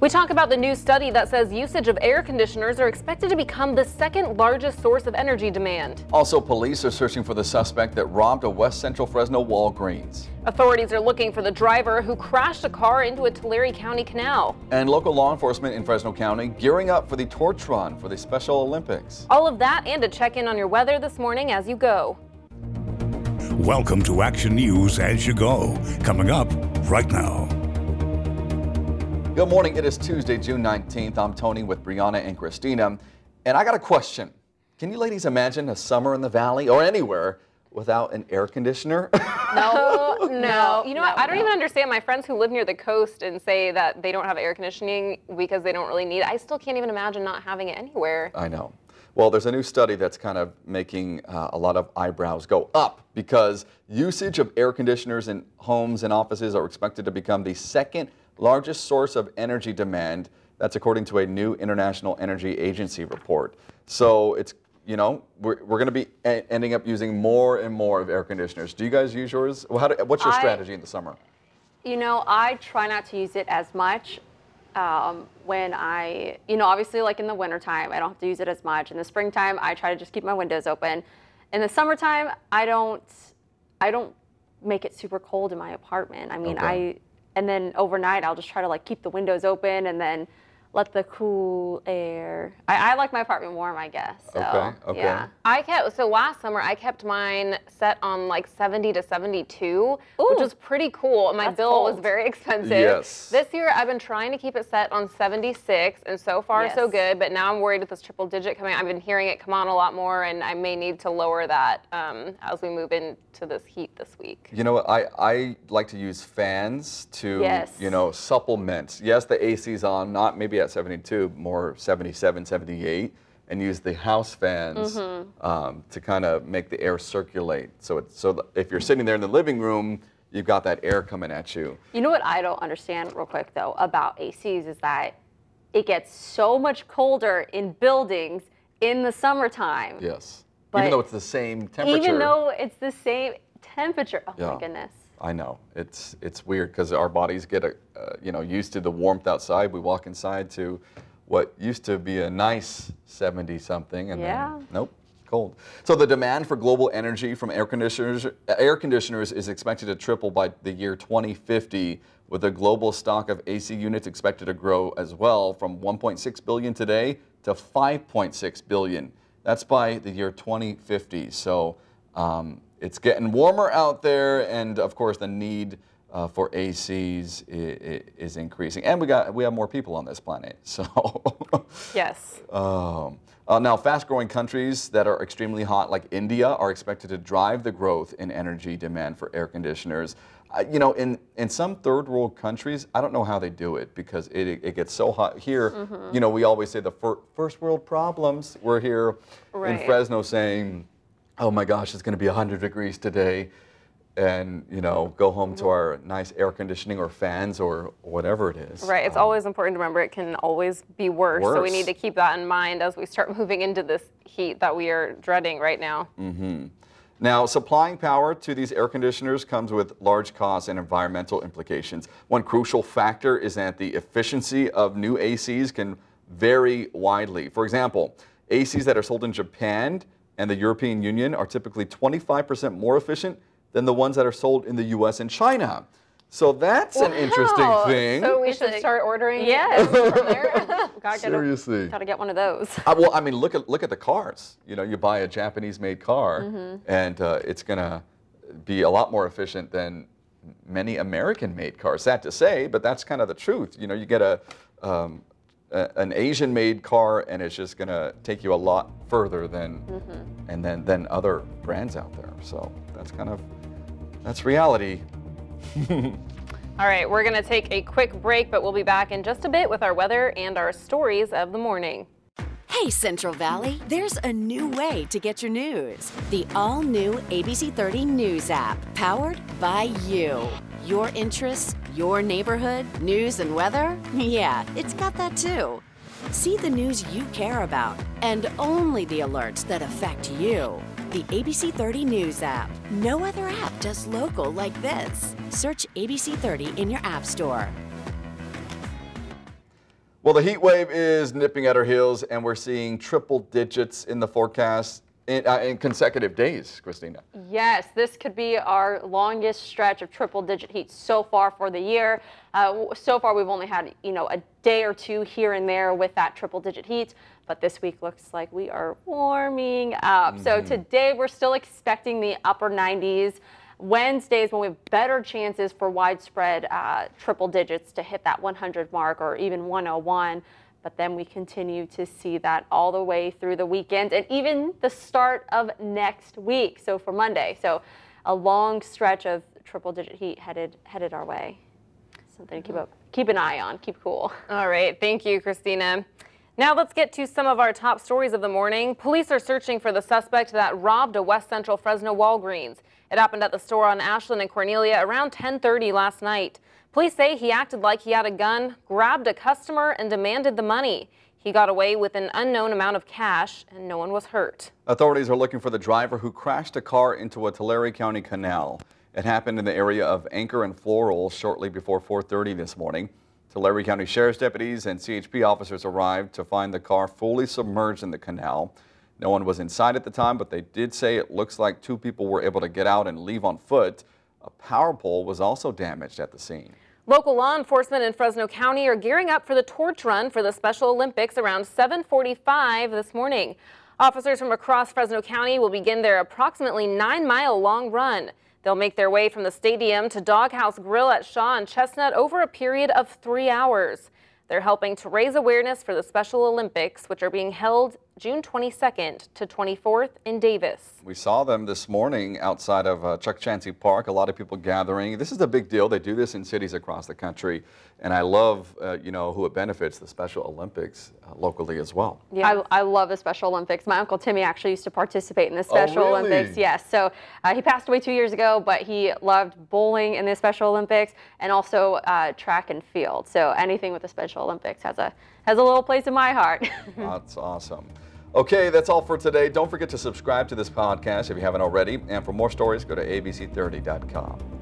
We talk about the new study that says usage of air conditioners are expected to become the second largest source of energy demand. Also, police are searching for the suspect that robbed a West Central Fresno Walgreens. Authorities are looking for the driver who crashed a car into a Tulare County canal. And local law enforcement in Fresno County gearing up for the torch run for the Special Olympics. All of that and a check in on your weather this morning as you go. Welcome to Action News as you go. Coming up right now. Good morning. It is Tuesday, June 19th. I'm Tony with Brianna and Christina. And I got a question. Can you ladies imagine a summer in the valley or anywhere without an air conditioner? No, no. You know what? I don't no. even understand my friends who live near the coast and say that they don't have air conditioning because they don't really need it. I still can't even imagine not having it anywhere. I know. Well, there's a new study that's kind of making uh, a lot of eyebrows go up because usage of air conditioners in homes and offices are expected to become the second largest source of energy demand. That's according to a new International Energy Agency report. So it's, you know, we're, we're going to be e- ending up using more and more of air conditioners. Do you guys use yours? Well, how do, what's your I- strategy in the summer? You know, I try not to use it as much um, when I, you know, obviously like in the wintertime, I don't have to use it as much. In the springtime, I try to just keep my windows open. In the summertime, I don't, I don't make it super cold in my apartment. I mean, Okay. And then overnight, I'll just try to like keep the windows open and then let the cool air. I, I like my apartment warm, I guess. So, Okay, okay. Yeah. I kept so last summer I kept mine set on like 70 to 72, which was pretty cool. My That's bill was very expensive. Yes. This year I've been trying to keep it set on 76, and so far so good. But now I'm worried with this triple digit coming. I've been hearing it come on a lot more, and I may need to lower that um, as we move into this heat this week. You know what? I, I like to use fans to, Yes. you know, supplement. Yes, the AC's on, not maybe at 72, more 77, 78, and use the house fans Mm-hmm. um, to kind of make the air circulate. So, it's, so if you're sitting there in the living room, you've got that air coming at you. You know what I don't understand, real quick though, about ACs is that it gets so much colder in buildings in the summertime. Yes. But Even though it's the same temperature. Even though it's the same temperature. Oh Yeah. my goodness. I know it's it's weird because our bodies get a, uh, you know used to the warmth outside. We walk inside to what used to be a nice 70 something, and Yeah. then nope, cold. So the demand for global energy from air conditioners air conditioners is expected to triple by the year 2050, with the global stock of AC units expected to grow as well from 1.6 billion today to 5.6 billion. That's by the year 2050. So. Um, it's getting warmer out there, and of course, the need uh, for ACs is, is increasing. And we got we have more people on this planet, so. Yes. um, uh, now, fast-growing countries that are extremely hot, like India, are expected to drive the growth in energy demand for air conditioners. Uh, you know, in, in some third world countries, I don't know how they do it because it, it gets so hot. Here, Mm-hmm. you know, we always say the fir- first world problems. We're here in Fresno saying, oh my gosh, it's going to be 100 degrees today. And, you know, go home to our nice air conditioning or fans or whatever it is. Right. It's Um, always important to remember it can always be worse. So we need to keep that in mind as we start moving into this heat that we are dreading right now. Mm-hmm. Now, supplying power to these air conditioners comes with large costs and environmental implications. One crucial factor is that the efficiency of new ACs can vary widely. For example, ACs that are sold in Japan and the European Union are typically 25% more efficient than the ones that are sold in the US and China. So that's an interesting thing. So we It's should like- start ordering Yes. from there. Gotta get, a, Seriously. gotta get one of those. Uh, well, I mean, look at look at the cars. You know, you buy a Japanese-made car, Mm-hmm. and uh, it's gonna be a lot more efficient than many American-made cars. Sad to say, but that's kind of the truth. You know, you get a, um, a an Asian-made car, and it's just gonna take you a lot further than Mm-hmm. and then than other brands out there. So that's kind of that's reality. All right, we're going to take a quick break, but we'll be back in just a bit with our weather and our stories of the morning. Hey, Central Valley, there's a new way to get your news. The all new ABC 30 News app, powered by you. Your interests, your neighborhood, news and weather? Yeah, it's got that too. See the news you care about and only the alerts that affect you. The ABC 30 News app. No other app does local like this. Search ABC 30 in your App Store. Well, the heat wave is nipping at our heels, and we're seeing triple digits in the forecast in, uh, in consecutive days, Christina. Yes, this could be our longest stretch of triple digit heat so far for the year. Uh, so far, we've only had, you know, a day or two here and there with that triple digit heat, but this week looks like we are warming up. Mm-hmm. So today, we're still expecting the upper 90s. Wednesdays when we have better chances for widespread uh, triple digits to hit that 100 mark or even 101. But then we continue to see that all the way through the weekend and even the start of next week. So for Monday, so a long stretch of triple digit heat headed headed our way. Something to keep mm-hmm. up, keep an eye on, keep cool. All right, thank you, Christina. Now let's get to some of our top stories of the morning. Police are searching for the suspect that robbed a West Central Fresno Walgreens. It happened at the store on Ashlan and Cornelia around 10:30 last night. Police say he acted like he had a gun, grabbed a customer, and demanded the money. He got away with an unknown amount of cash, and no one was hurt. Authorities are looking for the driver who crashed a car into a Tulare County canal. It happened in the area of Anchor and Floral shortly before 4:30 this morning. Tulare County Sheriff's deputies and CHP officers arrived to find the car fully submerged in the canal. No one was inside at the time, but they did say it looks like two people were able to get out and leave on foot. A power pole was also damaged at the scene. Local law enforcement in Fresno County are gearing up for the torch run for the Special Olympics around 745 this morning. Officers from across Fresno County will begin their approximately nine mile long run. They'll make their way from the stadium to Doghouse Grill at Shaw and Chestnut over a period of three hours. They're helping to raise awareness for the Special Olympics, which are being held June 22nd to 24th in Davis. We saw them this morning outside of uh, Chukchansi Park. A lot of people gathering. This is a big deal. They do this in cities across the country, and I love, uh, you know, who it benefits, the Special Olympics uh, locally as well. Yeah, I, I, love the Special Olympics. My uncle Timmy actually used to participate in the oh, Special oh, really? Olympics. Yes, so uh, he passed away two years ago, but he loved bowling in the Special Olympics and also uh, track and field. So anything with the Special Olympics has a has a little place in my heart. That's awesome. Okay, that's all for today. Don't forget to subscribe to this podcast if you haven't already. And for more stories, go to abc30.com.